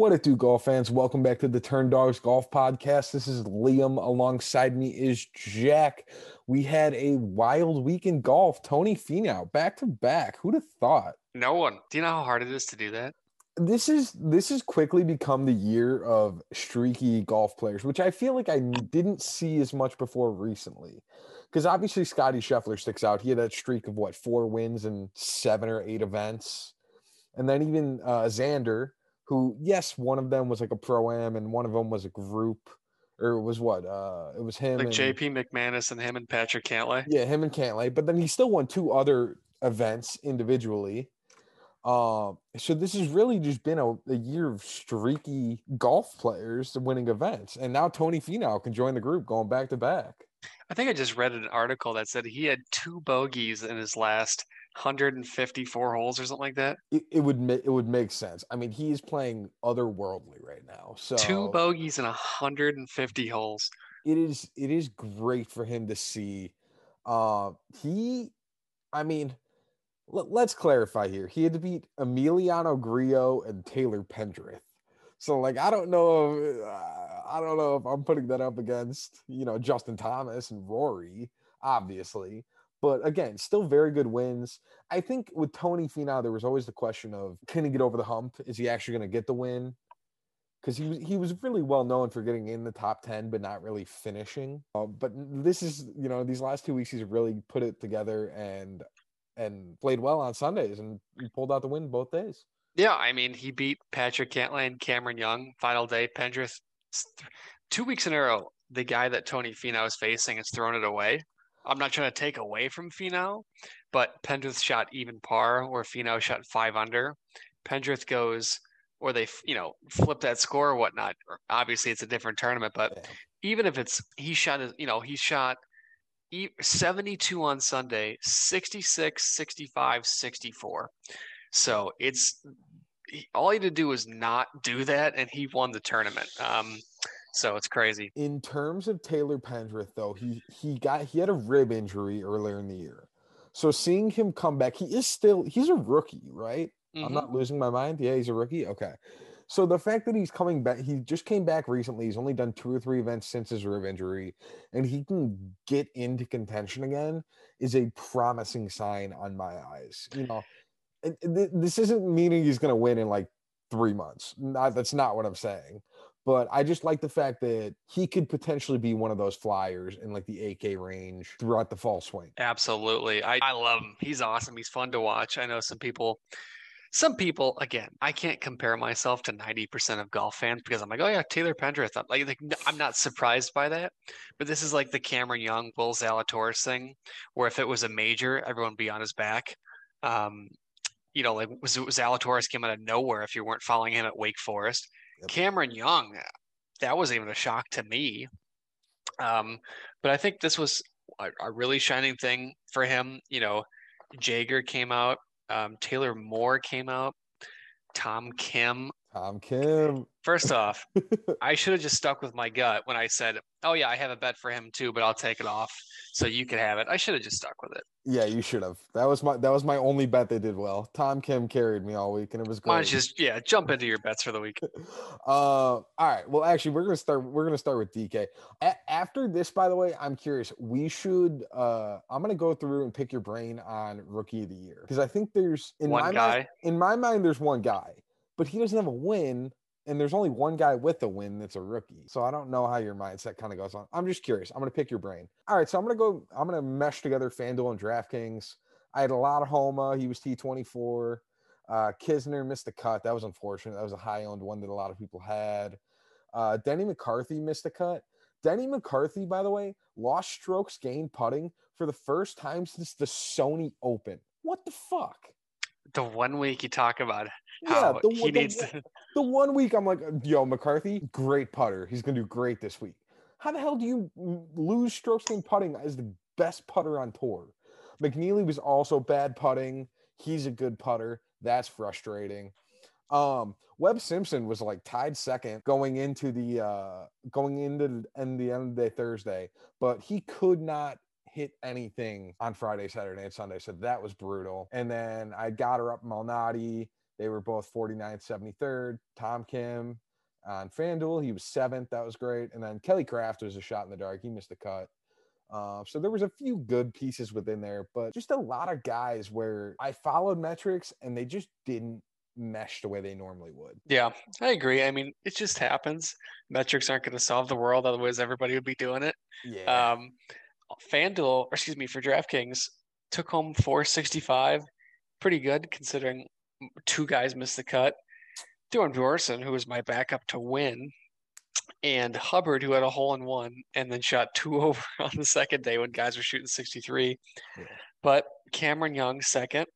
What it do, golf fans? Welcome back to the Turn Dogs Golf Podcast. This is Liam. Alongside me is Jack. We had a wild week in golf. Tony Finau back to back. Who'd have thought? No one. Do you know how hard it is to do that? This is this has quickly become the year of streaky golf players, which I feel like I didn't see as much before recently. Because obviously Scottie Scheffler sticks out. He had that streak of what four wins in seven or eight events, and then even uh, Xander who yes, one of them was like a pro am and one of them was a group, or it was what? Uh, it was him, like and, JP McManus and him and Patrick Cantlay. Yeah, him and Cantlay, but then he still won two other events individually. Um, so this has really just been a, a, year of streaky golf players winning events, and now Tony Finau can join the group, going back to back. I think I just read an article that said he had two bogeys in his last 154 holes or something like that. It, it would make it would make sense. I mean, he's playing otherworldly right now. So two bogeys in 150 holes. It is it is great for him to see. Uh, he, I mean, let, let's clarify here. He had to beat Emiliano Grillo and Taylor Pendrith. So like I don't know if, uh, I don't know if I'm putting that up against you know Justin Thomas and Rory, obviously. But again, still very good wins. I think with Tony Finau, there was always the question of can he get over the hump? Is he actually going to get the win? Because he was he was really well known for getting in the top ten, but not really finishing. Uh, but this is you know these last two weeks he's really put it together and and played well on Sundays and pulled out the win both days. Yeah, I mean he beat Patrick Cantlay Cameron Young final day. Pendrith two weeks in a row. The guy that Tony Finau is facing has thrown it away. I'm not trying to take away from Finau, but Pendrith shot even par, where Finau shot five under. Pendrith goes, or they, you know, flip that score or whatnot. Obviously, it's a different tournament, but yeah. even if it's he shot, you know, he shot 72 on Sunday, 66, 65, 64. So it's all he had to do was not do that, and he won the tournament. Um, so it's crazy. In terms of Taylor Pendrith, though, he he got he had a rib injury earlier in the year. So seeing him come back, he is still he's a rookie, right? Mm-hmm. I'm not losing my mind. Yeah, he's a rookie. Okay. So the fact that he's coming back, he just came back recently. He's only done two or three events since his rib injury, and he can get into contention again is a promising sign on my eyes. You know, this isn't meaning he's going to win in like three months. Not, that's not what I'm saying. But I just like the fact that he could potentially be one of those flyers in like the AK range throughout the fall swing. Absolutely. I, I love him. He's awesome. He's fun to watch. I know some people some people again i can't compare myself to 90% of golf fans because i'm like oh yeah taylor pendrith I'm like, like i'm not surprised by that but this is like the cameron young will zalatoris thing where if it was a major everyone would be on his back um, you know like was, zalatoris came out of nowhere if you weren't following him at wake forest Yep. Cameron Young, that wasn't even a shock to me. Um, but I think this was a, a, really shining thing for him. You know, Jaeger came out, um, Taylor Moore came out, Tom Kim. Tom Kim. First off, I should have just stuck with my gut when I said, "Oh yeah, I have a bet for him too, but I'll take it off so you can have it." I should have just stuck with it. Yeah, you should have. That was my that was my only bet they did well. Tom Kim carried me all week, and it was great. Why don't you just yeah jump into your bets for the week? uh, all right. Well, actually, we're gonna start. We're gonna start with DK. A- after this, by the way, I'm curious. We should. Uh, I'm gonna go through and pick your brain on rookie of the year because I think there's in one my guy. Mind, in my mind, there's one guy, but he doesn't have a win and there's only one guy with a win that's a rookie. So I don't know how your mindset kind of goes on. I'm just curious. I'm going to pick your brain. All right. So I'm going to go, I'm going to mesh together FanDuel and DraftKings. I had a lot of Homa. He was T24. Uh, Kisner missed the cut. That was unfortunate. That was a high owned one that a lot of people had. Uh, Denny McCarthy missed the cut. Denny McCarthy, by the way, lost strokes gained putting for the first time since the Sony Open. What the fuck? The one week you talk about yeah, the, he the, needs to... the one week I'm like, yo, McCarthy, great putter. He's gonna do great this week. How the hell do you lose strokes gained putting as the best putter on tour? McNeely was also bad putting. He's a good putter. That's frustrating. Um, Webb Simpson was like tied second going into the uh going into the, and the end of the day Thursday, but he could not hit anything on Friday, Saturday, and Sunday. So that was brutal. And then I Gotterup Malnati They were both 49th, 73rd. Tom Kim on FanDuel, he was seventh. That was great. And then Kelly Kraft was a shot in the dark. He missed a cut. Uh, so there was a few good pieces within there, but just a lot of guys where I followed metrics and they just didn't mesh the way they normally would. Yeah, I agree. I mean, it just happens. Metrics aren't going to solve the world, otherwise everybody would be doing it. Yeah. Um, FanDuel, or excuse me, for DraftKings, took home 465. Pretty good considering two guys missed the cut. Dylan Bjorson, who was my backup to win, and Hubbard, who had a hole in one and then shot two over on the second day when guys were shooting 63. Yeah. But Cameron Young, second.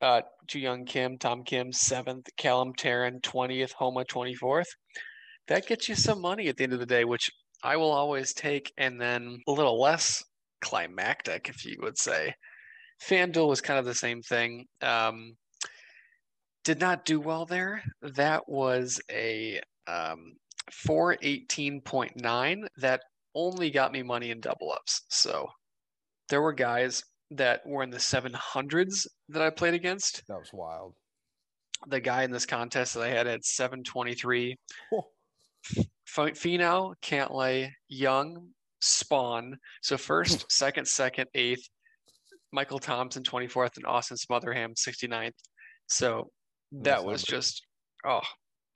Uh, Ju Young Kim, Tom Kim, seventh. Callum Tarren, 20th. Homa, 24th. That gets you some money at the end of the day, which I will always take. And then a little less climactic, if you would say. FanDuel was kind of the same thing. Um, did not do well there. That was a um, 418.9 that only got me money in double ups. So there were guys that were in the 700s that I played against. that was wild. The guy in this contest that I had at 723. Oh, F- Finau, Cantlay, Young, Spaun. So first, second, second, eighth. Michael Thompson, 24th, and Austin Smotherman, 69th. So that was just oh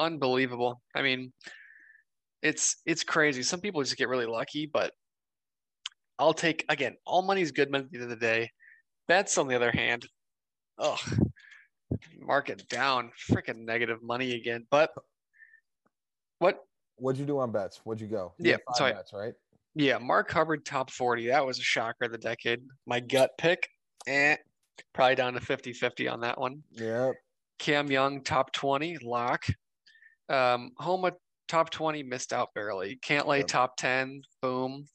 unbelievable. I mean, it's it's crazy. Some people just get really lucky, but I'll take again, all money's good money at the end of the day. Bets on the other hand, oh market down, freaking negative money again. But what What'd you do on bets? What'd you go? You Yeah, so I- bets, right? Yeah, Mark Hubbard top 40. That was a shocker of the decade. My gut pick, eh, probably down to 50-50 on that one. Yeah. Cam Young top 20, lock. Um, Homa top 20, missed out barely. Cantlay Yep. top 10, boom.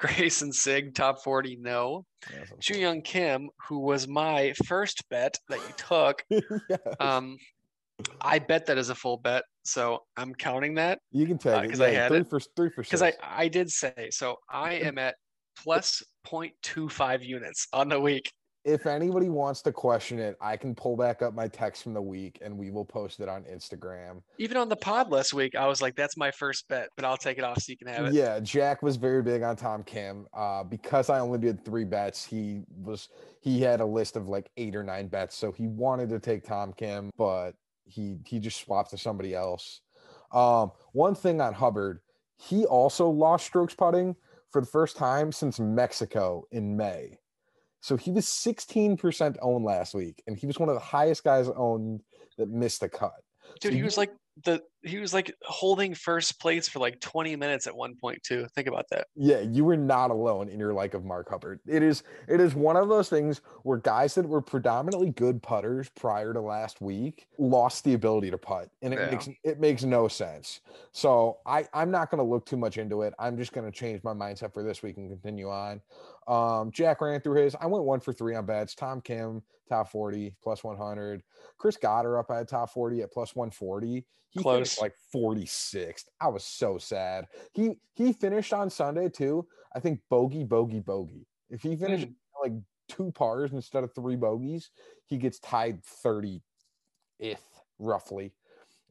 Greyson Sigg top 40, no. Ju Young Kim, who was my first bet that you took. Yes. um, I bet that is a full bet, so I'm counting that you can take uh, it 'cause I had three it. for three for because I. I did say so. I am at plus 0.25 units on the week. if anybody wants to question it, I can pull back up my text from the week and we will post it on Instagram. Even on the pod last week, I was like, "That's my first bet," but I'll take it off so you can have it. Yeah, Jack was very big on Tom Kim. Uh, because I only did three bets, he was he had a list of like eight or nine bets, so he wanted to take Tom Kim, but he he just swapped to somebody else. Um, one thing on Hubbard, he also lost strokes putting for the first time since Mexico in May. So he was 16% owned last week, and he was one of the highest guys owned that missed the cut. Dude, So he was like the he was like holding first place for like 20 minutes at one point too. Think about that. Yeah, you were not alone in your like of Mark Hubbard. It is it is one of those things where guys that were predominantly good putters prior to last week lost the ability to putt, and it Yeah. makes it makes no sense. So I I'm not going to look too much into it. I'm just going to change my mindset for this week and continue on. Um, Jack ran through his. I went one for three on bets. Tom Kim top 40 plus 100. Chris Gotterup at top 40 at plus 140. He finished like 46th. I was so sad. He he finished on Sunday too. I think bogey, bogey, bogey. If he finished Mm. like two pars instead of three bogeys, he gets tied 30th roughly.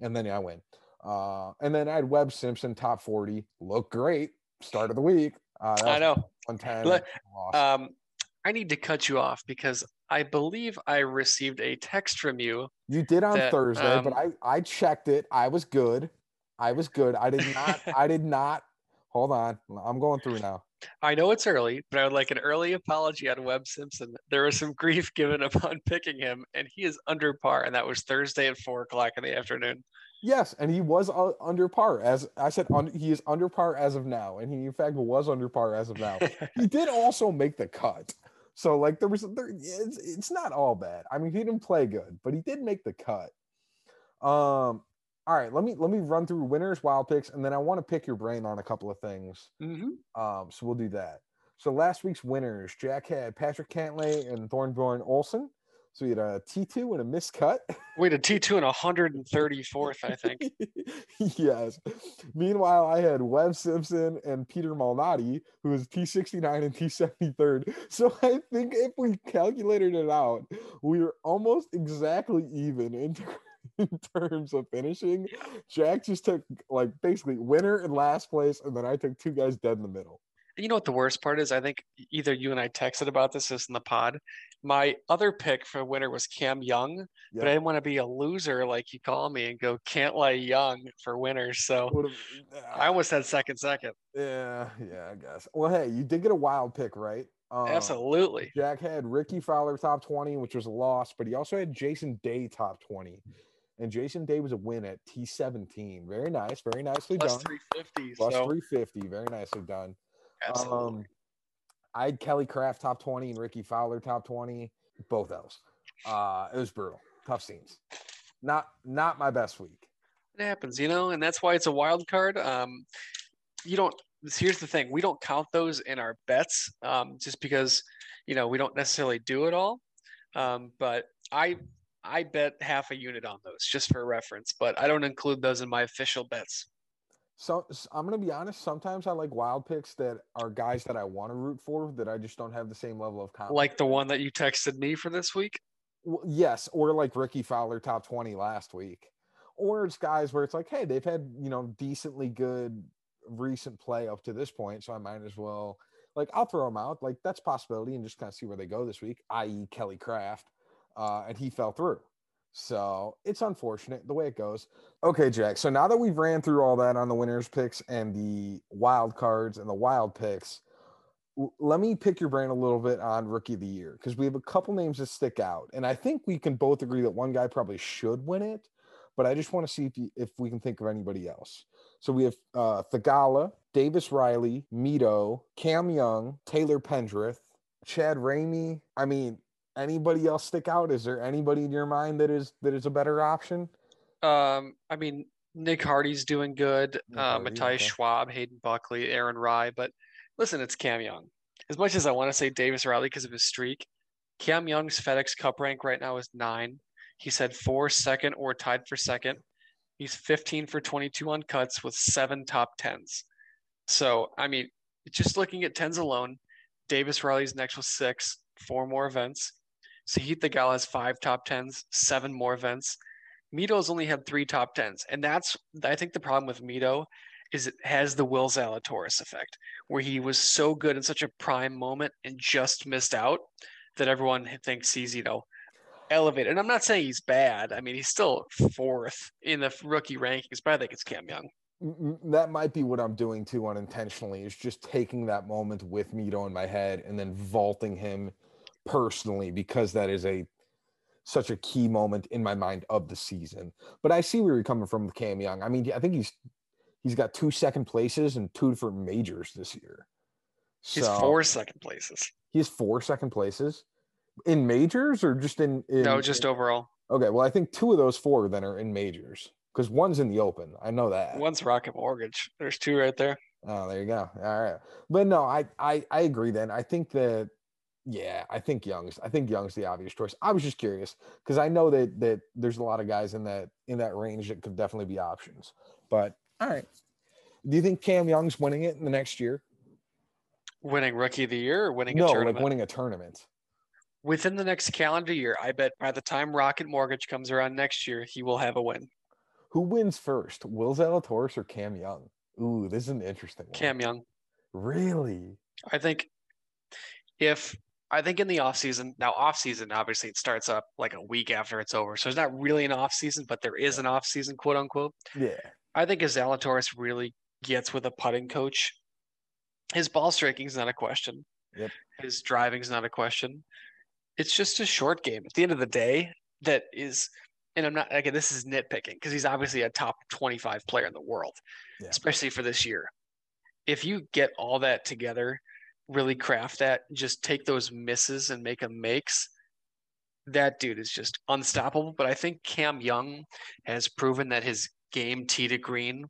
And then I win. Uh, and then I had Webb Simpson top 40. Look great. Start of the week. Uh, I know. 110. Let- lost. Um, I need to cut you off because I believe I received a text from you. You did on that, Thursday, but um, I I checked it. I was good. I was good. I did not. I did not. Hold on. I'm going through now. I know it's early, but I would like an early apology on Webb Simpson. There was some grief given upon picking him, and he is under par, and that was Thursday at four o'clock in the afternoon. Yes, and he was uh, under par as I said. Un, he is under par as of now, and he in fact was under par as of now. he did also make the cut. So like there was there, it's, it's not all bad. I mean, he didn't play good, but he did make the cut. Um all right, let me let me run through winners, wild picks, and then I want to pick your brain on a couple of things. hmm Um, so we'll do that. So last week's winners, Jack had Patrick Cantlay and Thorbjorn Olesen. So we had a T2 and a miscut. We had a T two and hundred and thirty fourth, I think. yes. Meanwhile, I had Webb Simpson and Peter Malnati, who was T69 and T73rd. So I think if we calculated it out, we were almost exactly even in, in terms of finishing. Jack just took like basically winner and last place, and then I took two guys dead in the middle. You know what the worst part is? I think either you and I texted about this just in the pod. My other pick for winner was Cam Young, but I didn't want to be a loser like you call me and go Cantlay Young for winners. So Would've- I almost had second second. yeah, yeah, I guess. Well, hey, you did get a wild pick, right? Um, Absolutely. Jack had Rickie Fowler top 20, which was a loss, but he also had Jason Day top 20. And Jason Day was a win at T17. Very nice. Very nicely Plus done. 350. Plus so 350. Very nicely done. Absolutely. Um, I had Kelly Kraft top 20 and Rickie Fowler top 20. Both those. Uh, it was brutal. Tough scenes. Not not my best week. it happens, you know, and that's why it's a wild card. Um, you don't. Here's the thing: we don't count those in our bets, um, just because you know we don't necessarily do it all. Um, but I I bet half a unit on those just for reference, but I don't include those in my official bets. So I'm gonna be honest. Sometimes I like wild picks that are guys that I want to root for that I just don't have the same level of confidence. Like the one that you texted me for this week. Well, yes, or like Rickie Fowler top 20 last week. Or it's guys where it's like, hey, they've had, you know, decently good recent play up to this point. So I might as well like I'll throw them out. Like that's a possibility and just kind of see where they go this week, i.e. Kelly Kraft. Uh, and he fell through. So it's unfortunate the way it goes. Okay, Jack. So now that we've ran through all that on the winners picks and the wild cards and the wild picks, w- let me pick your brain a little bit on rookie of the year because we have a couple names that stick out, and I think we can both agree that one guy probably should win it. But I just want to see if you, if we can think of anybody else. So we have uh, Theegala, Davis Riley, Mito, Cam Young, Taylor Pendrith, Chad Ramey. I mean, anybody else stick out? Is there anybody in your mind that is that is a better option? Um, I mean, Nick Hardy's doing good. Nick Uh, Matthias okay. Schwab, Hayden Buckley, Aaron Rai. But listen, it's Cam Young. As much as I want to say Davis Riley because of his streak, Cam Young's FedEx Cup rank right now is nine. He's had four second or tied for second. He's 15 for 22 on cuts with seven top tens. So, I mean, just looking at tens alone, Davis Riley's next with six, four more events. Sahith Theegala has five top tens, seven more events. Mito's only had three top tens, and that's I think the problem with Mito is it has the Will Zalatoris effect, where he was so good in such a prime moment and just missed out that everyone thinks he's you know elevated. And I'm not saying he's bad. I mean, he's still fourth in the rookie rankings, but I think it's Cam Young. That might be what I'm doing too unintentionally. Is just taking that moment with Mito in my head and then vaulting him personally because that is a such a key moment in my mind of the season. But I see where you're coming from with Cam Young. I mean, I think he's he's got two second places and two different majors this year. He's So- four second places. He has four second places in majors or just in, in No, just in- overall. okay. Well, I think two of those four then are in majors because one's in the open. I know that. One's Rocket Mortgage. There's two right there. Oh, there you go. All right. But no, I I I agree then. I think that yeah, I think Young's I think Young's the obvious choice. I was just curious because I know that that there's a lot of guys in that in that range that could definitely be options. But all right. Do you think Cam Young's winning it in the next year? Winning rookie of the year or winning a No, tournament? like winning a tournament. Within the next calendar year, I bet by the time Rocket Mortgage comes around next year, he will have a win. Who wins first, Will Zalatoris or Cam Young? Ooh, this is an interesting one. Cam Young. Really? I think if I think in the off season now off season obviously it starts up like a week after it's over. So it's not really an off season, but there is an off season, quote unquote. Yeah. I think if Zalatoris really gets with a putting coach, his ball striking is not a question. Yep. His driving is not a question. It's just a short game. At the end of the day, that is, and I'm not again. This is nitpicking because he's obviously a top 25 player in the world, Yeah. especially for this year. If you get all that together, really craft that, just take those misses and make them makes. That dude is just unstoppable. But I think Cam Young has proven that his game tee to green.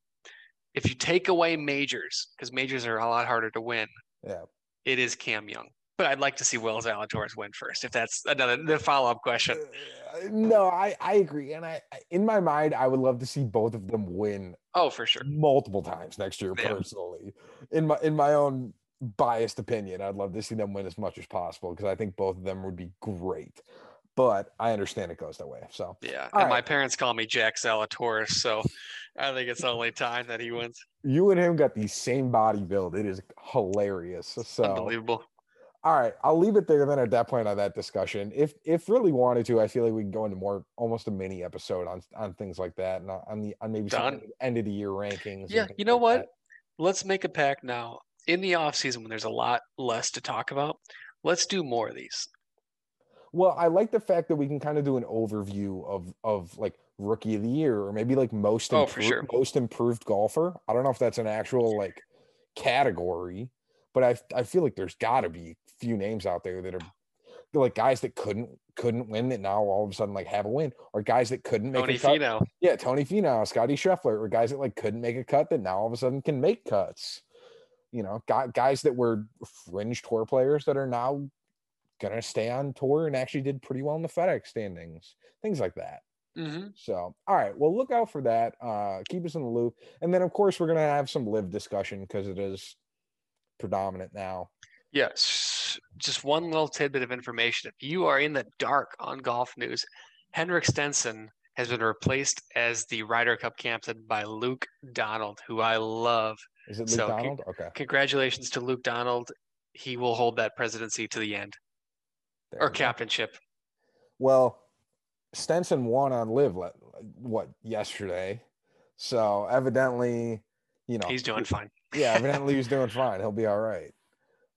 If you take away majors, because majors are a lot harder to win, Yeah. it is Cam Young. But I'd like to see Will Zalatoris win first, if that's another the follow up question. Uh, no, I I agree, and I I- in my mind I would love to see both of them win Oh, for sure. multiple times next year. Yeah. Personally, in my in my own biased opinion, I'd love to see them win as much as possible because I think both of them would be great. but I understand it goes that way. So Yeah. All and my parents call me Jack Zalatoris, so I think it's only time that he wins. you and him got the same body build. It is hilarious. So Unbelievable. all right, I'll leave it there then at that point on that discussion. If if really wanted to, I feel like we can go into more almost a mini episode on on things like that and on the on maybe some Done. end of- the year rankings. Yeah, you know like what? that. Let's make a pact now. In the off season when there's a lot less to talk about, let's do more of these. Well, I like the fact that we can kind of do an overview of of like rookie of the year or maybe like most Oh, for improved, sure. most improved golfer. I don't know if that's an actual like category, but I I feel like there's got to be few names out there that are like guys that couldn't couldn't win that now all of a sudden like have a win or guys that couldn't make Tony a cut. Finau. Yeah, Tony Finau, Scottie Scheffler, or guys that like couldn't make a cut that now all of a sudden can make cuts. You know, guy- guys that were fringe tour players that are now gonna stay on tour and actually did pretty well in the FedEx standings, things like that. hmm So, all right, well, look out for that. Uh, keep us in the loop, and then of course we're gonna have some live discussion because it is predominant now. Yes. Just one little tidbit of information. If you are in the dark on golf news, Henrik Stenson has been replaced as the Ryder Cup captain by Luke Donald, who I love. Is it Luke So, con- Okay, Congratulations to Luke Donald. He will hold that presidency to the end there or we go. captainship. Well, Stenson won on LIV what yesterday, so evidently, you know He's doing fine. yeah, evidently he's doing fine. He'll be all right.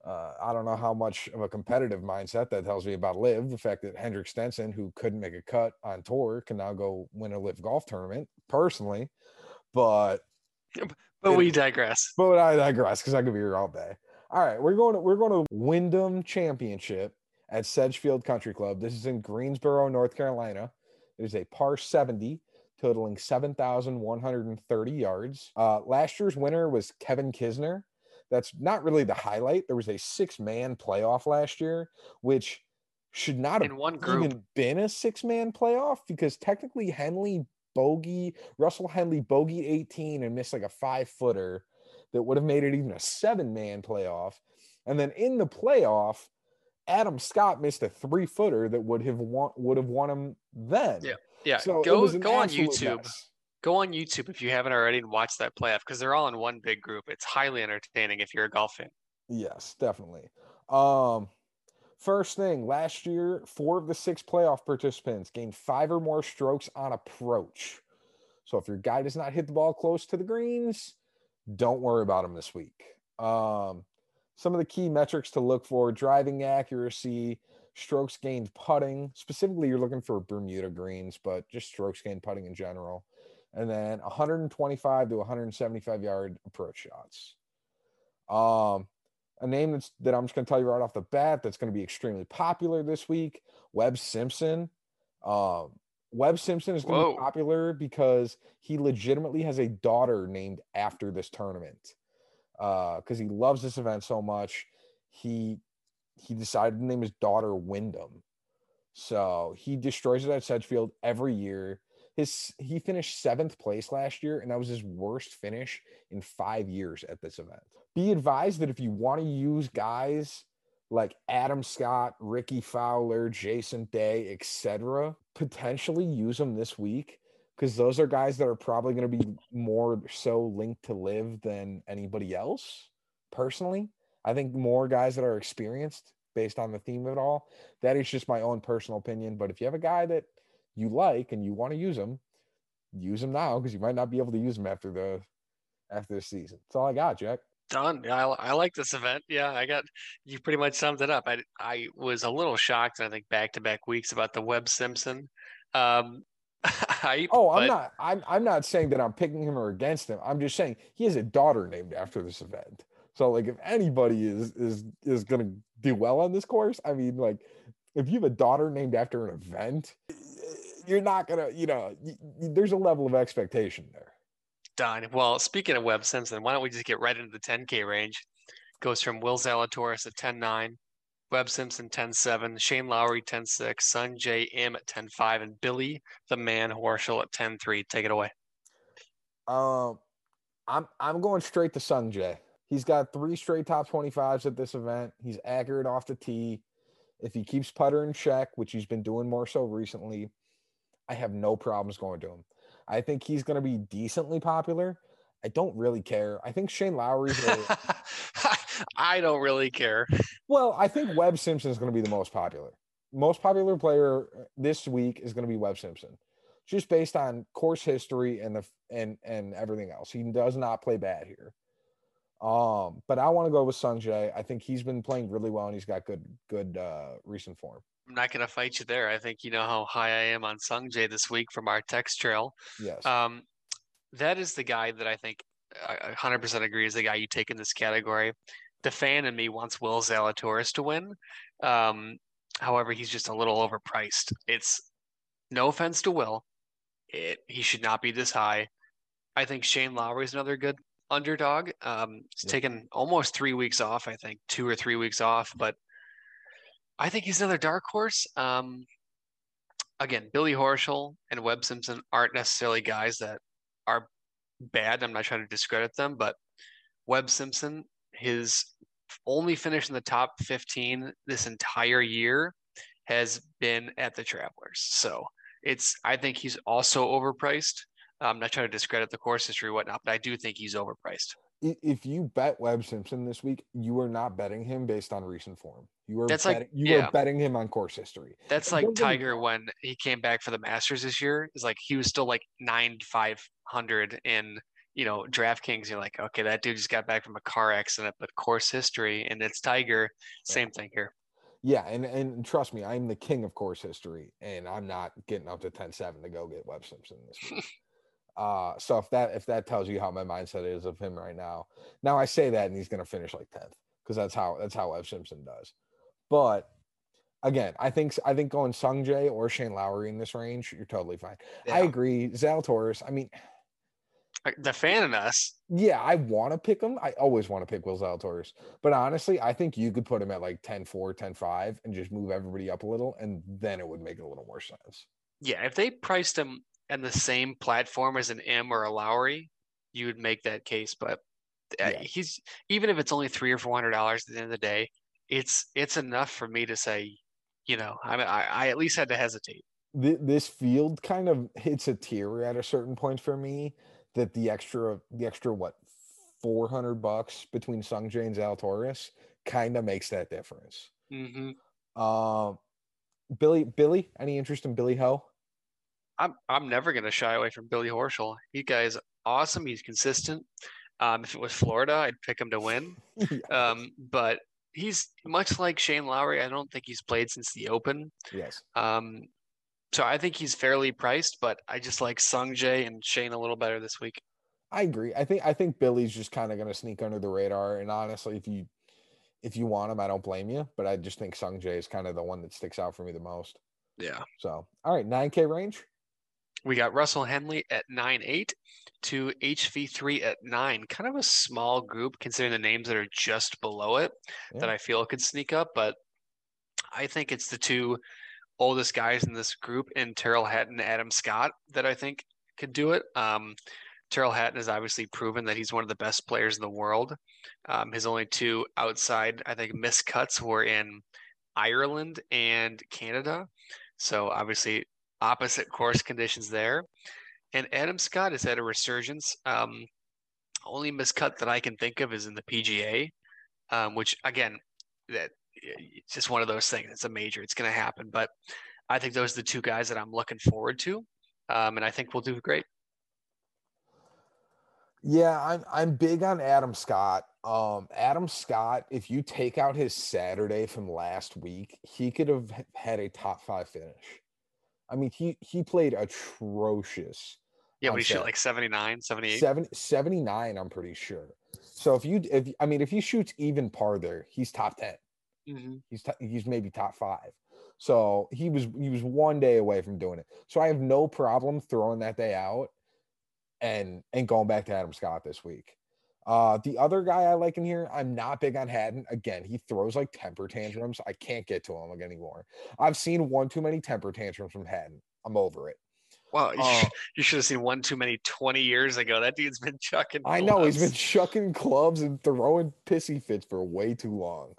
Uh, I don't know how much of a competitive mindset that tells me about LIV. The fact that Henrik Stenson, who couldn't make a cut on tour, can now go win a LIV golf tournament. Personally, but But we digress. but I digress because I could be here all day. All right, we're going to we're going to Wyndham Championship at Sedgefield Country Club. This is in Greensboro, North Carolina. It is a par 70, totaling 7,130 yards. Uh, last year's winner was Kevin Kisner. That's not really the highlight. There was a six-man playoff last year, which should not have In one group. even been a six-man playoff because technically Henley bogey Russell Henley bogeyed 18 and missed like a five footer that would have made it even a seven man playoff. And then in the playoff, Adam Scott missed a three footer that would have won would have won him then. Yeah. Yeah. So go go on YouTube. mess. Go on YouTube if you haven't already and watch that playoff because they're all in one big group. It's highly entertaining if you're a golf fan. Yes, definitely. Um, first thing, last year, four of the six playoff participants gained five or more strokes on approach. So if your guy does not hit the ball close to the greens, don't worry about him this week. Um, some of the key metrics to look for driving accuracy, strokes gained putting. Specifically, you're looking for Bermuda greens, but just strokes gained putting in general. And then 125 to 175 yard approach shots. Um, a name that's that I'm just going to tell you right off the bat that's going to be extremely popular this week. Webb Simpson. Um, Webb Simpson is going to be popular because he legitimately has a daughter named after this tournament. Because he loves this event so much, he he decided to name his daughter Wyndham. So he destroys it at Sedgefield every year. His he finished seventh place last year, and that was his worst finish in five years at this event. Be advised that if you want to use guys like Adam Scott, Rickie Fowler, Jason Day, etc., potentially use them this week because those are guys that are probably going to be more so linked to LIV than anybody else. Personally, I think more guys that are experienced based on the theme of it all. That is just my own personal opinion. But if you have a guy that you like and you want to use them, use them now because you might not be able to use them after the after the season. That's all I got, Jack. Done. I, I like this event. Yeah, I got you pretty much summed it up. I I was a little shocked. I think back to back weeks about the Webb Simpson. Um, hype, Oh, I'm but not. I'm. I'm not saying that I'm picking him or against him. I'm just saying he has a daughter named after this event. So, like, if anybody is is is gonna do well on this course, I mean, like, if you have a daughter named after an event, you're not gonna. You know, y- y- there's a level of expectation there. Done. Well, speaking of Webb Simpson, why don't we just get right into the 10K range? Goes from Will Zalatoris at 10-9, Webb Simpson 10-7, Shane Lowry 10.6, Sungjae Im at 10-5, and Billy the Man Horschel at 10-3. Take it away. Um, I'm I'm going straight to Sung Jae. He's got three straight top 25s at this event. He's accurate off the tee. if he keeps putter in check, which he's been doing more so recently, I have no problems going to him. I think he's going to be decently popular. I don't really care. I think Shane Lowry's. A, I don't really care. well, I think Webb Simpson is going to be the most popular. Most popular player this week is going to be Webb Simpson, just based on course history and the and and everything else. He does not play bad here. Um, but I want to go with Sungjae. I think he's been playing really well and he's got good good uh recent form. I'm not going to fight you there. I think you know how high I am on Sungjae this week from our text trail. Yes. Um, that is the guy that I think I 100% agree is the guy you take in this category. The fan in me wants Will Zalatoris to win. Um, however, he's just a little overpriced. It's no offense to Will, it he should not be this high. I think Shane Lowry is another good underdog. Um, he's Yeah. taken almost three weeks off. I think two or three weeks off, but I think he's another dark horse. Um, again, Billy Horschel and Webb Simpson aren't necessarily guys that are bad. I'm not trying to discredit them, but Webb Simpson, his only finish in the top 15 this entire year has been at the Travelers. So it's, I think he's also overpriced. I'm not trying to discredit the course history, or whatnot, but I do think he's overpriced. If you bet Webb Simpson this week, you are not betting him based on recent form. You are That's like- betting, you yeah. are betting him on course history. That's like Tiger when he came back for the Masters this year. Is like he was still like nine five hundred in you know DraftKings. You're like, okay, that dude just got back from a car accident, but course history, and it's Tiger. Same thing here. Yeah, and and trust me, I'm the king of course history, and I'm not getting up to 10-7 to go get Webb Simpson this week. uh so if that if that tells you how my mindset is of him right now. Now I say that and he's gonna finish like 10th because that's how that's how Ev Simpson does. But again, I think I think going Sung Jae or Shane Lowry in this range, you're totally fine. I Yeah. agree. Zalatoris, I mean, the fan in us. yeah, I want to pick him. I always want to pick Will Zalatoris. But honestly, I think you could put him at like 10 4, 10 5 and just move everybody up a little, and then it would make a little more sense. Yeah, if they priced him in the same platform as an Im or a Lowry, you would make that case. But uh, Yeah. he's even if it's only three or four hundred dollars at the end of the day, it's it's enough for me to say, you know, I mean, I, I at least had to hesitate. This field kind of hits a tier at a certain point for me that the extra, the extra, what, 400 bucks between Sung and Zalatoris kind of makes that difference. hmm Um, Billy, Billy, any interest in Billy Ho? I'm I'm never gonna shy away from Billy Horschel. He guy's awesome. He's consistent. Um, if it was Florida, I'd pick him to win. Yeah. Um, but he's much like Shane Lowry. I don't think he's played since the Open. yes. Um, so I think he's fairly priced, but I just like Sung Jae and Shane a little better this week. I agree. I think I think Billy's just kind of going to sneak under the radar. And honestly, if you if you want him, I don't blame you. But I just think Sung Jae is kind of the one that sticks out for me the most. Yeah. So, all right, nine K range. We got Russell Henley at nine eight to HV3 at nine. Kind of a small group considering the names that are just below it that I feel could sneak up, but I think it's the two oldest guys in this group in Tyrrell Hatton Adam Scott that I think could do it. Um, Tyrrell Hatton has obviously proven that he's one of the best players in the world. Um, his only two outside, I think, miscuts were in Ireland and Canada. So obviously opposite course conditions there. And Adam Scott has had a resurgence. Um, only miscut that I can think of is in the PGA, um, which again, that it's just one of those things. It's a major. It's going to happen. But I think those are the two guys that I'm looking forward to, um, and I think we'll do great. Yeah, I'm I'm big on Adam Scott. Um, Adam Scott, if you take out his Saturday from last week, he could have had a top five finish. I mean, he he played atrocious. Yeah, we shoot Saturday. like 79, 78. 70, 79, I'm pretty sure. So if you if I mean if he shoots even par there, he's top 10. Mhm. He's t- he's maybe top 5. So he was he was one day away from doing it. So I have no problem throwing that day out and and going back to Adam Scott this week. Uh the other guy I like in here, I'm not big on Hatton. Again, he throws like temper tantrums. I can't get to him anymore. I've seen one too many temper tantrums from Hatton. I'm over it. Well, you, Uh, you should have seen one too many 20 years ago. That dude's been chucking. I know he's been chucking clubs and throwing pissy fits for way too long.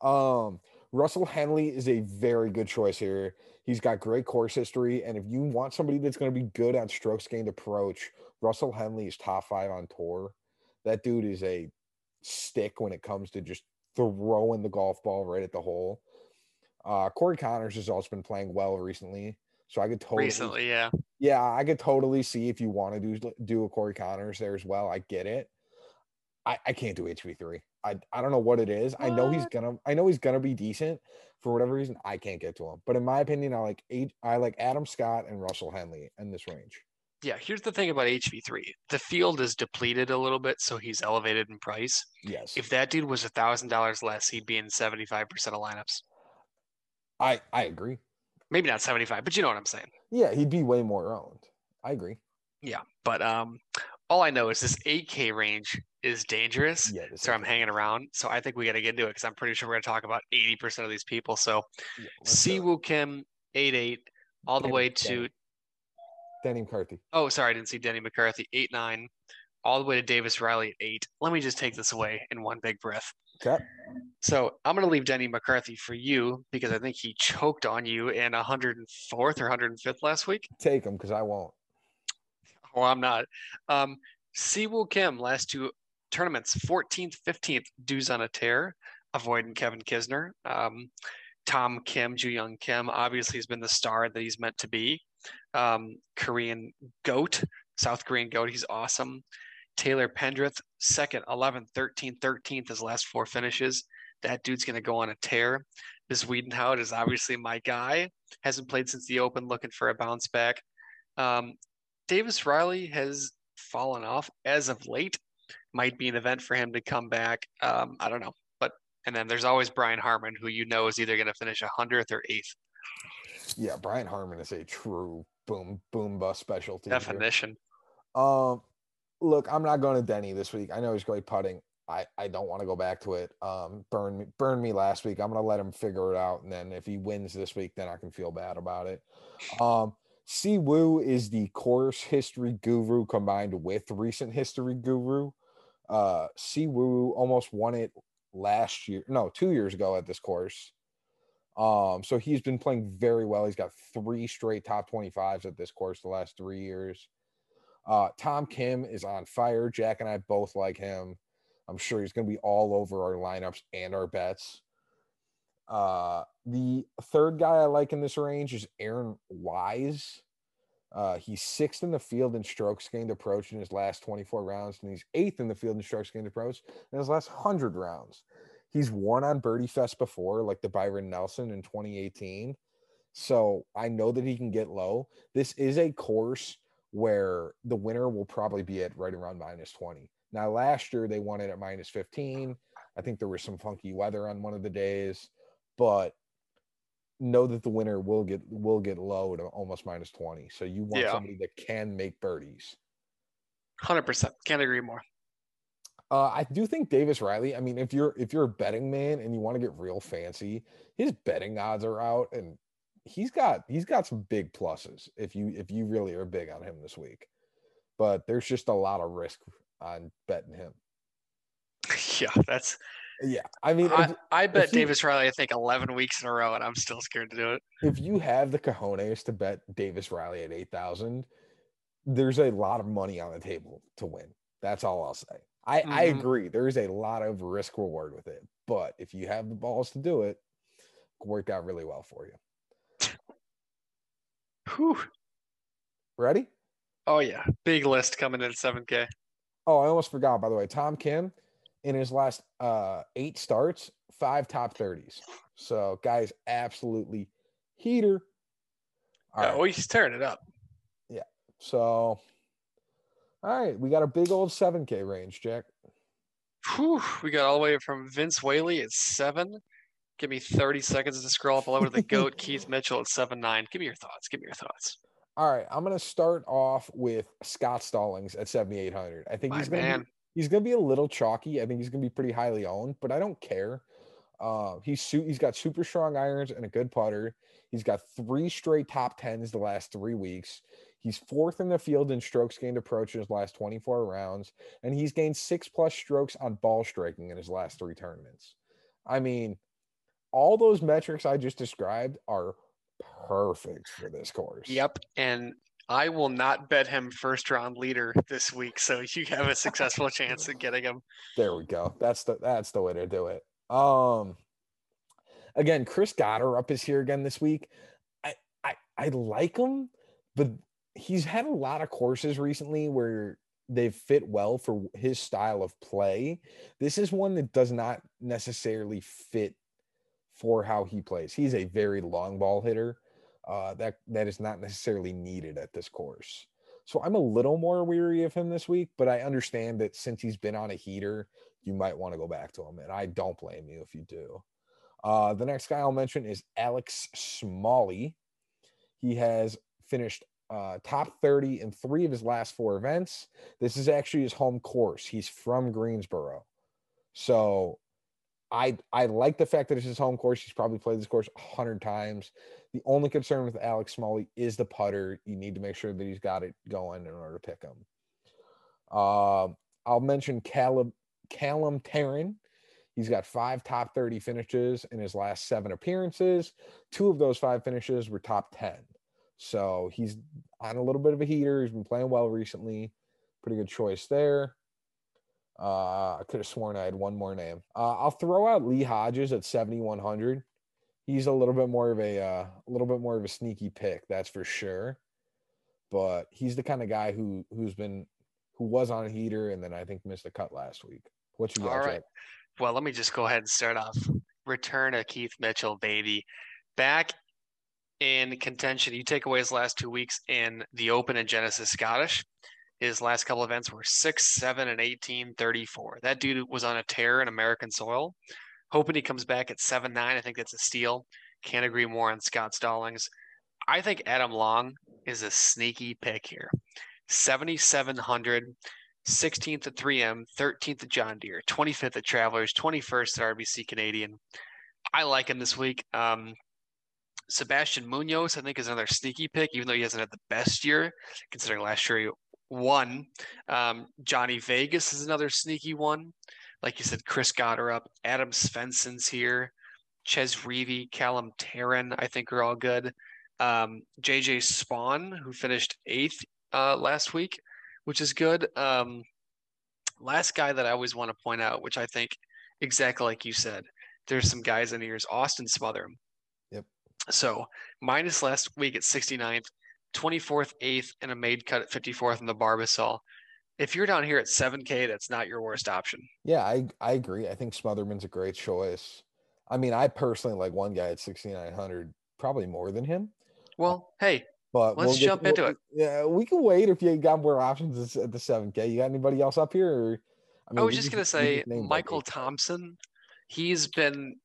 Um, Russell Henley is a very good choice here. He's got great course history, and if you want somebody that's going to be good on strokes gained approach, Russell Henley is top five on tour. That dude is a stick when it comes to just throwing the golf ball right at the hole. Uh, Corey Conners has also been playing well recently, so I could totally Recently, yeah. yeah, I could totally see if you want to do do a Corey Conners there as well. I get it. I, I can't do HV three. I I don't know what it is. I know he's gonna I know he's gonna be decent. For whatever reason, I can't get to him. But in my opinion, I like eight I like Adam Scott and Russell Henley in this range. Yeah, here's the thing about HV3. The field is depleted a little bit, so he's elevated in price. Yes. If that dude was a thousand dollars less, he'd be in 75% of lineups. I I agree. Maybe not 75, but you know what I'm saying. Yeah, he'd be way more owned. I agree. Yeah. But um all I know is this 8K range is dangerous. Yeah. So I'm hanging around. So I think we got to get into it because I'm pretty sure we're going to talk about 80% of these people. So yeah, let's do it. Siwoo Kim, 8 8, all the way to, Danny McCarthy. oh, sorry, I didn't see Denny McCarthy, 8 9, all the way to Davis Riley at 8. Let me just take this away in one big breath. Okay. So I'm going to leave Denny McCarthy for you because I think he choked on you in 104th or 105th last week. Take him because I won't. Well, I'm not. Um, Siwoo Kim, last two tournaments, 14th, 15th, dues on a tear, avoiding Kevin Kisner. Um, Tom Kim, Ju Young Kim, obviously has been the star that he's meant to be. Um, Korean goat, South Korean goat, he's awesome. Taylor Pendrith, second, 11th, 13th, 13th, his last four finishes. That dude's going to go on a tear. Bezuidenhout is obviously my guy. Hasn't played since the Open, looking for a bounce back. Um, Davis Riley has fallen off as of late. Might be an event for him to come back. Um, I don't know. But and then there's always Brian Harman, who you know is either going to finish a hundredth or eighth. Yeah, Brian Harman is a true boom boom bust specialty. here. Definition. Um, look, I'm not going to Denny this week. I know he's great putting. I, I don't want to go back to it. Um, burn me, burn me last week. I'm gonna let him figure it out, and then if he wins this week, then I can feel bad about it. Um, Si Woo is the course history guru combined with recent history guru. Uh, Si Woo almost won it last year, no, two years ago at this course. Um, so he's been playing very well. He's got three straight top 25s at this course the last three years. Uh, Tom Kim is on fire. Jack and I both like him. I'm sure he's going to be all over our lineups and our bets. Uh, the third guy I like in this range is Aaron Wise. Uh, he's sixth in the field in strokes gained approach in his last 24 rounds, and he's eighth in the field in strokes gained approach in his last 100 rounds. He's won on Birdie Fest before, like the Byron Nelson in 2018. So I know that he can get low. This is a course where the winner will probably be at right around minus 20. Now, last year they won it at minus 15. I think there was some funky weather on one of the days, but know that the winner will get will get low to almost minus 20. So you want Yeah. somebody that can make birdies. Hundred percent. Can't agree more. Uh, I do think Davis Riley. I mean, if you're if you're a betting man and you want to get real fancy, his betting odds are out, and he's got he's got some big pluses if you if you really are big on him this week. But there's just a lot of risk on betting him. yeah, that's. Yeah, I mean, I, if, I bet you- Davis Riley. I think eleven weeks in a row, and I'm still scared to do it. if you have the cojones to bet Davis Riley at eight thousand, there's a lot of money on the table to win. That's all I'll say. I, I Mhm. agree. There is a lot of risk reward with it, but if you have the balls to do it, it can work out really well for you. Whew. Ready? Oh yeah, big list coming in seven K. Oh, I almost forgot. By the way, Tom Kim in his last uh, eight starts, five top thirties. So, guys, absolutely heater. All right. Oh, he's tearing it up. Yeah. So, all right, we got a big old 7K range, Jack. Whew, we got all the way from Vince Whaley at seven. Give me 30 seconds to scroll up all over to the GOAT, Keith Mitchell at seven nine. Give me your thoughts. Give me your thoughts. All right, I'm gonna start off with Scott Stallings at 7,800. I think My he's gonna be, he's gonna be a little chalky. I think he's gonna be pretty highly owned, but I don't care. Uh, he's su- he's got super strong irons and a good putter. He's got three straight top tens the last three weeks. He's fourth in the field in strokes gained approach in his last 24 rounds, and he's gained six plus strokes on ball striking in his last three tournaments. I mean, all those metrics I just described are perfect for this course. Yep. And I will not bet him first round leader this week. So you have a successful chance at getting him. There we go. That's the that's the way to do it. Um again, Chris Gotterup is here again this week. I I I like him, but he's had a lot of courses recently where they've fit well for his style of play. This is one that does not necessarily fit for how he plays. He's a very long ball hitter. Uh, that that is not necessarily needed at this course. So I'm a little more weary of him this week, but I understand that since he's been on a heater, you might want to go back to him, and I don't blame you if you do. Uh, the next guy I'll mention is Alex Smalley. He has finished uh, top 30 in three of his last four events. This is actually his home course. He's from Greensboro. So I I like the fact that it's his home course. He's probably played this course a hundred times. The only concern with Alex Smalley is the putter. You need to make sure that he's got it going in order to pick him. Uh, I'll mention Callum Callum Tarren. He's got five top 30 finishes in his last seven appearances. Two of those five finishes were top 10. So he's on a little bit of a heater. He's been playing well recently. Pretty good choice there. Uh, I could have sworn I had one more name. Uh, I'll throw out Lee Hodges at 7,100. He's a little bit more of a uh, a little bit more of a sneaky pick, that's for sure. But he's the kind of guy who who's been who was on a heater and then I think missed a cut last week. What you got? All right. Well, let me just go ahead and start off. Return of Keith Mitchell, baby. Back in contention. You take away his last two weeks in the Open and Genesis Scottish. His last couple events were 6, 7, and 18, 34. That dude was on a tear in American soil. Hoping he comes back at 7, 9. I think that's a steal. Can't agree more on Scott Stallings. I think Adam Long is a sneaky pick here. 7,700, 16th at 3M, 13th at John Deere, 25th at Travelers, 21st at RBC Canadian. I like him this week. Um, Sebastian Munoz, I think, is another sneaky pick, even though he hasn't had the best year, considering last year he won. Um, Johnny Vegas is another sneaky one. Like you said, Chris Gotterup, Adam Svensson's here, Chez Reavie, Callum Tarren, I think are all good. Um, JJ Spaun, who finished eighth uh, last week, which is good. Um, last guy that I always want to point out, which I think exactly like you said, there's some guys in here is Austin Smotherman. So minus last week at 69th, 24th, 8th, and a made cut at 54th in the Barbasol. If you're down here at 7K, that's not your worst option. Yeah, I, I agree. I think Smotherman's a great choice. I mean, I personally like one guy at 6,900, probably more than him. Well, hey, but let's we'll jump get, into we'll, it. Yeah, we can wait if you got more options at the 7K. You got anybody else up here? Or, I, mean, I was just, just going to say Michael Thompson. He's been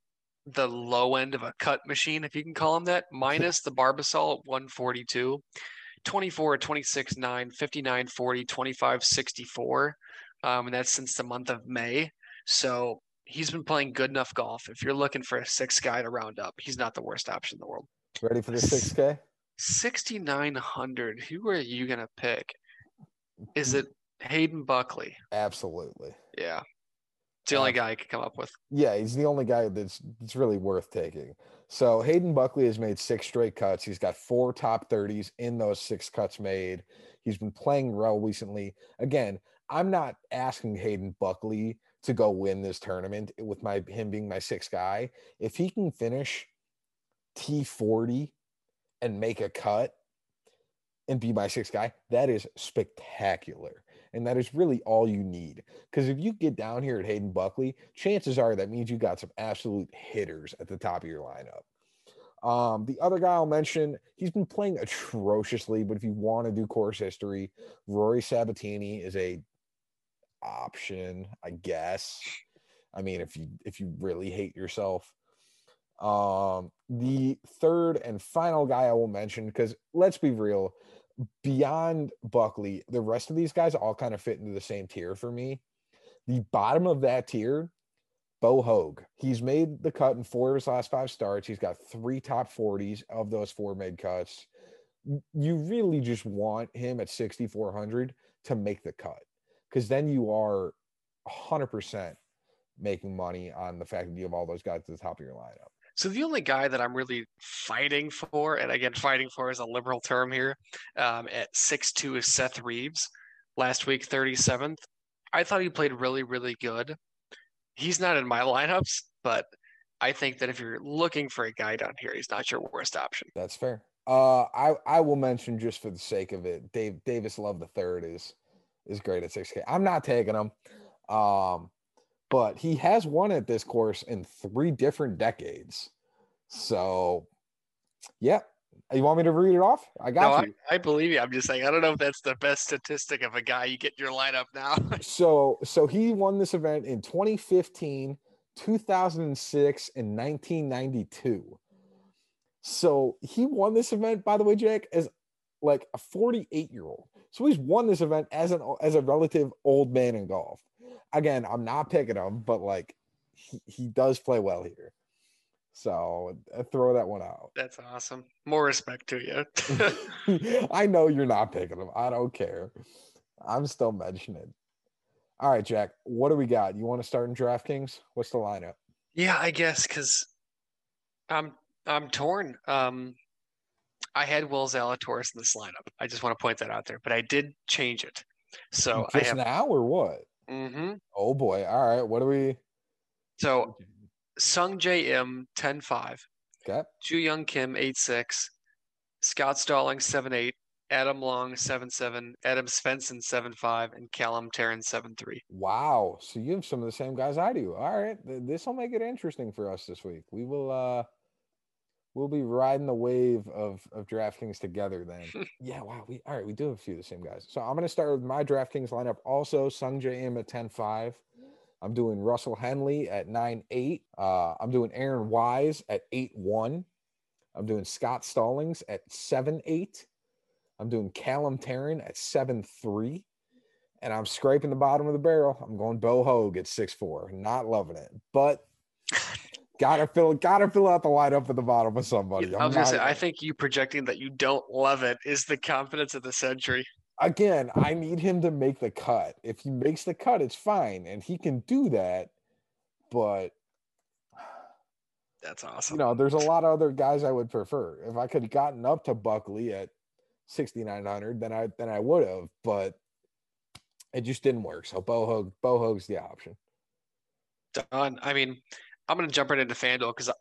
the low end of a cut machine, if you can call him that, minus the Barbasol at 142, 24, 26, 9, 59, 40, 25, 64. Um, and that's since the month of May. So he's been playing good enough golf. If you're looking for a six guy to round up, he's not the worst option in the world. Ready for the 6K? 6,900. Who are you going to pick? Is it Hayden Buckley? Absolutely. Yeah. The only guy I could come up with. Yeah, he's the only guy that's that's really worth taking. So Hayden Buckley has made six straight cuts. He's got four top 30s in those six cuts made. He's been playing well recently. Again, I'm not asking Hayden Buckley to go win this tournament with my him being my sixth guy. If he can finish T40 and make a cut and be my sixth guy, that is spectacular. And that is really all you need. Because if you get down here at Hayden Buckley, chances are that means you got some absolute hitters at the top of your lineup. Um, the other guy I'll mention, he's been playing atrociously, but if you want to do course history, Rory Sabatini is a option, I guess. I mean, if you if you really hate yourself. Um, the third and final guy I will mention, because let's be real, beyond Buckley, the rest of these guys all kind of fit into the same tier for me. The bottom of that tier, Bo Hoag. He's made the cut in four of his last five starts. He's got three top 40s of those four made cuts. You really just want him at 6,400 to make the cut because then you are 100% making money on the fact that you have all those guys at the top of your lineup. So the only guy that I'm really fighting for, and again, fighting for is a liberal term here, um, at six two is Seth Reeves. Last week, 37th. I thought he played really, really good. He's not in my lineups, but I think that if you're looking for a guy down here, he's not your worst option. That's fair. Uh, I I will mention just for the sake of it, Dave Davis Love the third is is great at 6K. I'm not taking him. Um, but he has won at this course in three different decades. So, yeah. You want me to read it off? I got no, you. I, I, believe you. I'm just saying I don't know if that's the best statistic of a guy you get your lineup now. so, so he won this event in 2015, 2006, and 1992. So he won this event, by the way, Jack, as like a 48 year old. So he's won this event as an as a relative old man in golf. Again, I'm not picking him, but like he, he does play well here. So uh, throw that one out. That's awesome. More respect to you. I know you're not picking him. I don't care. I'm still mentioning. All right, Jack. What do we got? You want to start in DraftKings? What's the lineup? Yeah, I guess because I'm I'm torn. Um, I had Will Zalatoris in this lineup. I just want to point that out there, but I did change it. So just I have now or what? Mm-hmm. Oh boy! All right, what do we? So Sung Im 10-5. Okay. Joohyung Kim 8-6. Scott Stallings 7-8. Adam Long 7-7. Adam Svensson 7-5. And Callum Tarren 7-3. Wow! So you have some of the same guys I do. All right, this will make it interesting for us this week. We will. uh we'll be riding the wave of of DraftKings together then. yeah, wow. We all right, we do have a few of the same guys. So I'm gonna start with my DraftKings lineup. Also, Sungjae Im at 10-5. I'm doing Russell Henley at 9-8. Uh, I'm doing Aaron Wise at 8-1. I'm doing Scott Stallings at 7-8. I'm doing Callum Tarren at 7-3. And I'm scraping the bottom of the barrel. I'm going Bo Hoag at 6-4. Not loving it. But Gotta fill, gotta fill out the lineup at the bottom of somebody. I was gonna say, I think you projecting that you don't love it is the confidence of the century. Again, I need him to make the cut. If he makes the cut, it's fine, and he can do that. But that's awesome. You know, there's a lot of other guys I would prefer. If I could have gotten up to Buckley at 6,900, then I then I would have. But it just didn't work. So Bo Hoag, Bo Hoag's the option. Done. I mean, I'm going to jump right into FanDuel because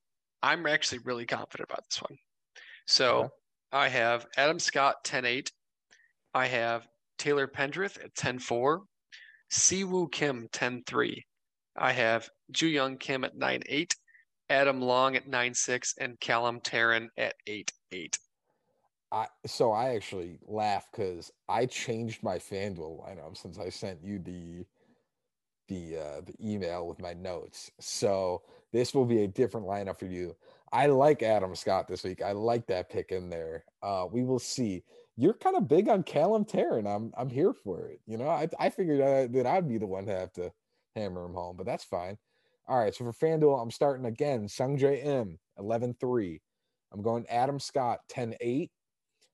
I'm actually really confident about this one. So okay. I have Adam Scott 10 8. I have Taylor Pendrith at 10 4. Siwoo Kim 10 3. I have Joohyung Kim at 9 8. Adam Long at 9 6. And Callum Tarren at 8 8. I, so I actually laugh because I changed my FanDuel lineup since I sent you the the uh, the email with my notes. So this will be a different lineup for you. I like Adam Scott this week. I like that pick in there. Uh, we will see. You're kind of big on Callum Tarren. I'm I'm here for it. You know, I I figured that I'd be the one to have to hammer him home, but that's fine. All right, so for FanDuel, I'm starting again. Sungjae Im 11-3. I'm going Adam Scott 10-8.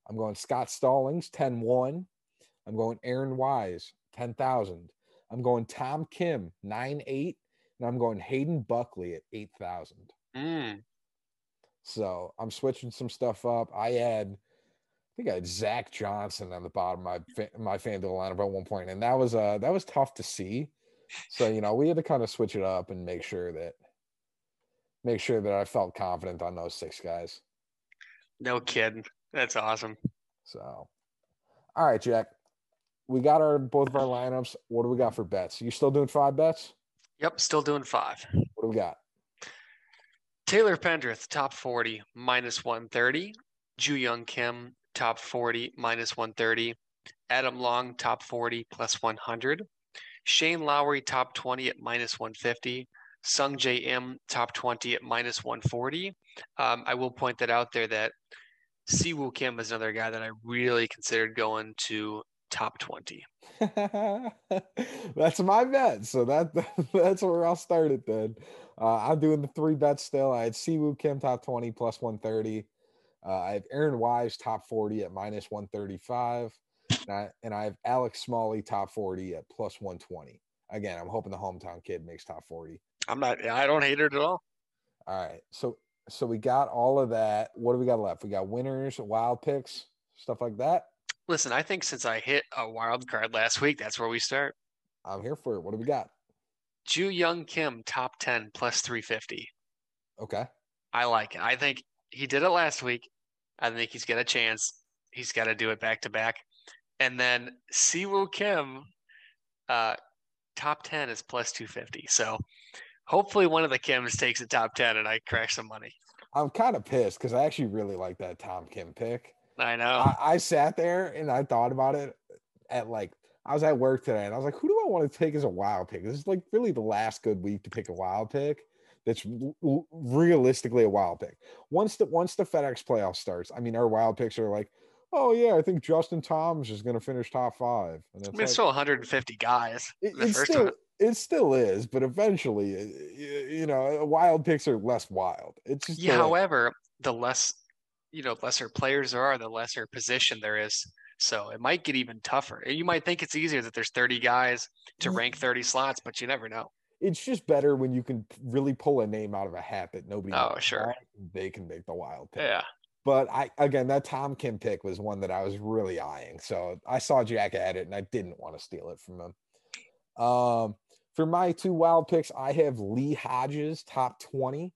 I'm going Scott Stallings 10-1. I'm going Aaron Wise 10,000. I'm going Tom Kim, 9 8, and I'm going Hayden Buckley at 8,000. Mm. So I'm switching some stuff up. I had, I think I had Zach Johnson on the bottom of my my FanDuel lineup at one point, and that was uh that was tough to see. So you know we had to kind of switch it up and make sure that make sure that I felt confident on those six guys. No kidding. That's awesome. So, all right, Jack we got our both of our lineups. What do we got for bets? You still doing five bets? Yep, still doing five. What do we got? Taylor Pendrith, top 40, minus 130. Joohyung Kim, top 40, minus 130. Adam Long, top 40, plus 100. Shane Lowry, top 20 at minus 150. Sungjae Im, top 20 at minus 140. Um, I will point that out there that Siwoo Kim is another guy that I really considered going to top 20. that's my bet. So that that's where I'll start it then. Uh, I'm doing the three bets still. I had Siwoo Kim top 20 plus 130. Uh, I have Aaron Wise top 40 at minus 135. And I, and I have Alex Smalley top 40 at plus 120. Again, I'm hoping the hometown kid makes top 40. I'm not, I don't hate it at all. All right. So So we got all of that. What do we got left? We got winners, wild picks, stuff like that. Listen, I think since I hit a wild card last week, that's where we start. I'm here for it. What do we got? Joohyung Kim, top 10, plus 350. Okay. I like it. I think he did it last week. I think he's got a chance. He's got to do it back to back. And then Siwoo Kim, uh, top 10 is plus 250. So hopefully one of the Kims takes a top 10 and I crack some money. I'm kind of pissed because I actually really like that Tom Kim pick. I know. I, I sat there and I thought about it at like I was at work today and I was like, who do I want to take as a wild pick? This is like really the last good week to pick a wild pick. That's realistically a wild pick. Once the once the FedEx playoff starts, I mean, our wild picks are like, oh yeah, I think Justin Thomas is going to finish top five. And it's I mean, like, still 150 guys. It, it's still, one. it still is, but eventually, you know, wild picks are less wild. It's just yeah. However, the less you know, lesser players there are, the lesser position there is. So it might get even tougher. And you might think it's easier that there's 30 guys to rank 30 slots, but you never know. It's just better when you can really pull a name out of a hat that nobody. Oh, sure. They can make the wild pick. Yeah. But I again, that Tom Kim pick was one that I was really eyeing. So I saw Jack at it, and I didn't want to steal it from him. Um, for my two wild picks, I have Lee Hodges top 20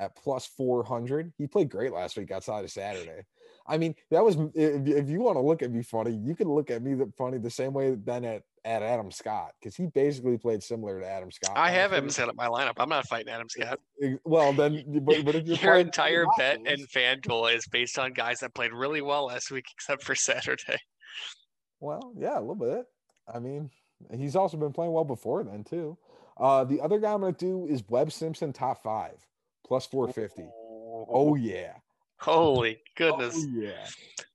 at plus 400. He played great last week outside of Saturday. I mean, that was if, if you want to look at me funny, you can look at me funny the same way then at, at Adam Scott because he basically played similar to Adam Scott. I have him set up my lineup. I'm not fighting Adam Scott. Well, then, but, but if your entire bet and FanDuel is based on guys that played really well last week, except for Saturday. Well, yeah, a little bit. I mean, he's also been playing well before then too. Uh, the other guy I'm going to do is Webb Simpson top five plus 450. Oh yeah. Holy goodness. Oh, yeah.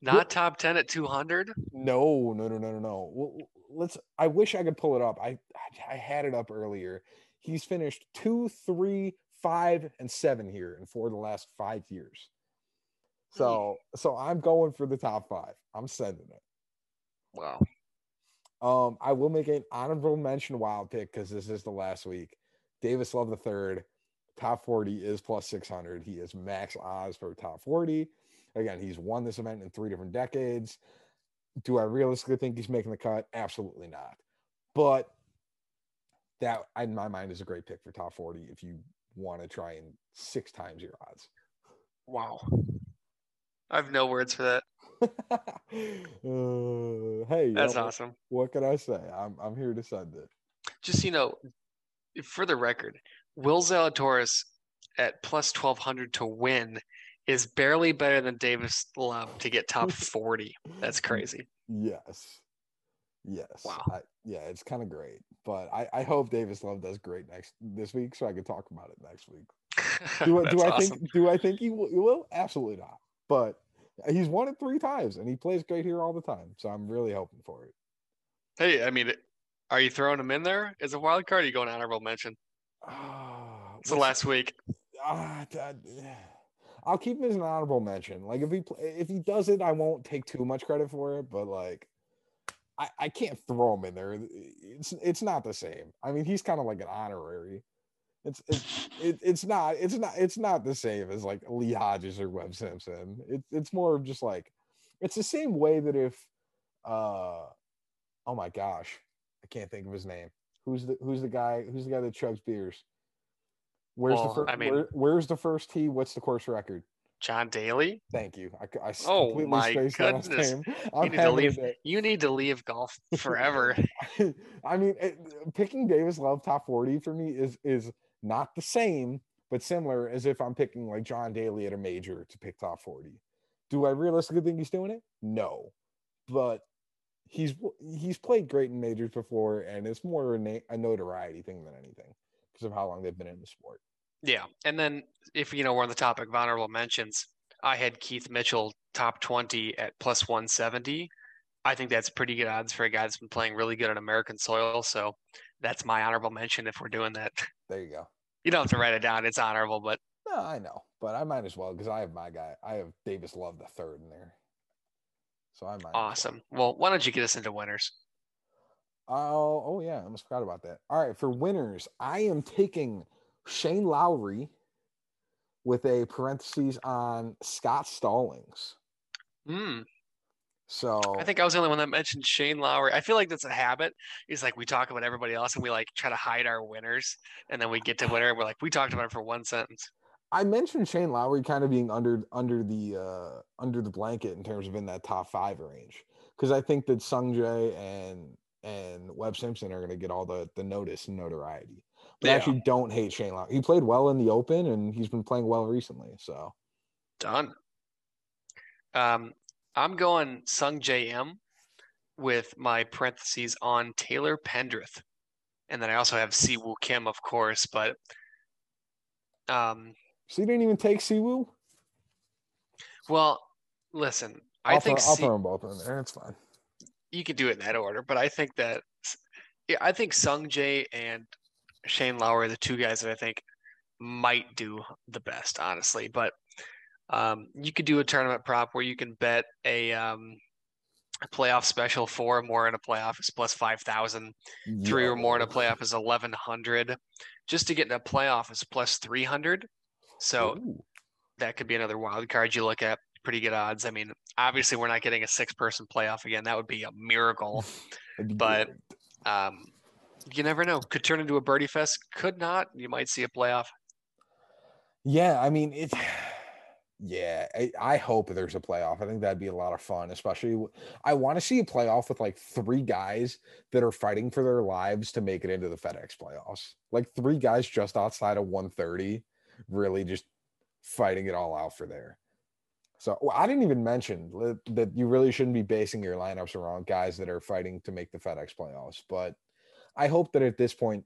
Not top 10 at 200? No, no, no, no, no, no. Well, let's I wish I could pull it up. I I had it up earlier. He's finished two, three, five, and seven here in four of the last five years. So so I'm going for the top five. I'm sending it. Wow. Um, I will make an honorable mention wild pick because this is the last week. Davis Love the third top 40 is plus 600. He is max odds for top 40. Again, he's won this event in three different decades. Do I realistically think he's making the cut? Absolutely not. But that, in my mind, is a great pick for top 40 if you want to try and six times your odds. Wow. I have no words for that. uh, hey, that's know, awesome. What, what can I say? I'm I'm here to send it. Just you know, for the record, Will Zalatoris at plus 1200 to win is barely better than Davis Love to get top 40. That's crazy. Yes. Yes. Wow. I, yeah, it's kind of great. But I, I hope Davis Love does great next this week so I can talk about it next week. Do, do I awesome. think do I think he will, he will? Absolutely not. But he's won it three times and he plays great here all the time. So I'm really hoping for it. Hey, I mean, are you throwing him in there as a wild card? Are you going to honorable mention? Uh, it's the last week. Uh, I'll keep him as an honorable mention. Like if he if he does it, I won't take too much credit for it. But like, I I can't throw him in there. It's it's not the same. I mean, he's kind of like an honorary. It's it's it, it's not it's not it's not the same as like Lee Hodges or Webb Simpson. It's it's more of just like it's the same way that if uh oh my gosh, I can't think of his name. Who's the who's the guy who's the guy that chugs beers? Where's well, the first? I mean, where, where's the first tee? What's the course record? John Daly. Thank you. I, I oh my goodness! You need to leave. You need to leave golf forever. I mean, it, picking Davis Love top forty for me is is not the same, but similar as if I'm picking like John Daly at a major to pick top forty. Do I realistically think he's doing it? No, but he's he's played great in majors before, and it's more a, na- a notoriety thing than anything because of how long they've been in the sport. Yeah, and then if you know we're on the topic of honorable mentions, I had Keith Mitchell top twenty at plus one seventy. I think that's pretty good odds for a guy that's been playing really good on American soil. So that's my honorable mention if we're doing that. There you go. You don't have to write it down; it's honorable, but no, I know, but I might as well because I have my guy. I have Davis Love the third in there. So I might. Awesome. Well, why don't you get us into winners? Oh, oh yeah, I almost forgot about that. All right, for winners, I am taking Shane Lowry, with a parentheses on Scott Stallings. Hmm. So I think I was the only one that mentioned Shane Lowry. I feel like that's a habit. Is like we talk about everybody else and we like try to hide our winners, and then we get to winner and we're like we talked about it for one sentence. I mentioned Shane Lowry kind of being under under the uh under the blanket in terms of in that top five range because I think that Sungjae and and Webb Simpson are going to get all the the notice and notoriety. But I actually don't hate Shane Lowry. He played well in the Open and he's been playing well recently. So Done. Um, I'm going Sungjae Im with my parentheses on Taylor Pendrith, and then I also have Siwoo Kim, of course, but um, so you didn't even take Siwoo. well, listen, I I'll, think throw, I'll Si- throw them both in there. It's fine. you could do it in that order, but I think that yeah, I think Sungjae and Shane Lowry are the two guys that I think might do the best, honestly. But um, you could do a tournament prop where you can bet a um, a playoff special four or more in a playoff is plus five thousand, three or more in a playoff is eleven hundred. Just to get in a playoff is plus three hundred. So Ooh. that could be another wild card you look at. Pretty good odds. I mean, obviously we're not getting a six person playoff again. That would be a miracle. But- Um, you never know. Could turn into a birdie fest. Could not. You might see a playoff. Yeah, I mean it. Yeah, I, I hope there's a playoff. I think that'd be a lot of fun, especially. I want to see a playoff with like three guys that are fighting for their lives to make it into the FedEx playoffs. Like three guys just outside of 130, really just fighting it all out for there. So well, I didn't even mention that, that you really shouldn't be basing your lineups around guys that are fighting to make the FedEx playoffs. But I hope that at this point,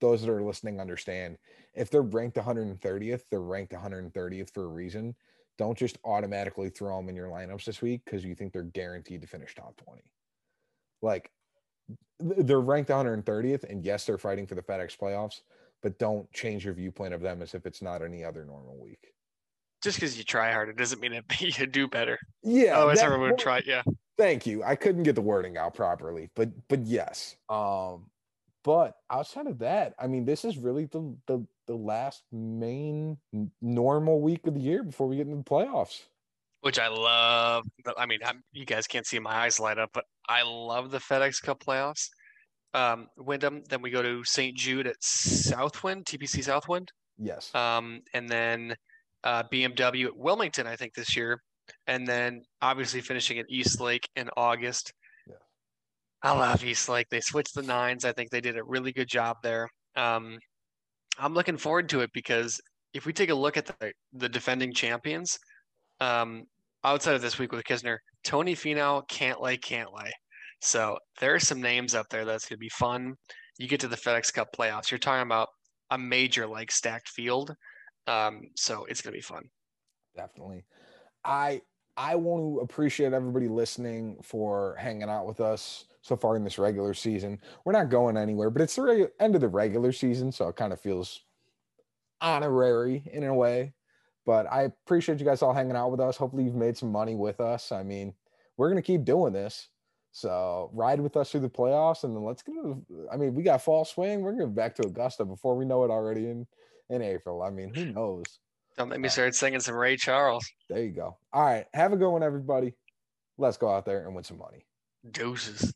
those that are listening understand if they're ranked 130th, they're ranked 130th for a reason. Don't just automatically throw them in your lineups this week because you think they're guaranteed to finish top 20. Like they're ranked 130th, and yes, they're fighting for the FedEx playoffs, but don't change your viewpoint of them as if it's not any other normal week. Just because you try harder doesn't mean it, you do better. Yeah. Otherwise, that- everyone would try. Yeah. thank you i couldn't get the wording out properly but but yes um but outside of that i mean this is really the the, the last main normal week of the year before we get into the playoffs Which I love. I mean, I'm, you guys can't see my eyes light up, but I love the FedEx Cup playoffs. Um, Wyndham. Then we go to St. Jude at Southwind, TPC Southwind. yes um, and then uh, BMW at Wilmington, I think this year, and then obviously finishing at East Lake in August. Yeah. I love East Lake. They switched the nines. I think they did a really good job there. Um, I'm looking forward to it because if we take a look at the the defending champions, um, outside of this week with Kisner, Tony Finau Cantlay, can't lay. So there are some names up there that's going to be fun. You get to the FedEx Cup playoffs, you're talking about a major like stacked field. Um, so it's gonna be fun. definitely i i want to appreciate everybody listening for hanging out with us so far in this regular season we're not going anywhere but it's the regu- end of the regular season so it kind of feels honorary in a way but i appreciate you guys all hanging out with us hopefully you've made some money with us i mean we're going to keep doing this so ride with us through the playoffs and then let's get to i mean we got fall swing we're going back to augusta before we know it already in in april i mean who knows Don't make me start singing some Ray Charles. there you go. All right. Have a good one, everybody. Let's go out there and win some money. Deuces.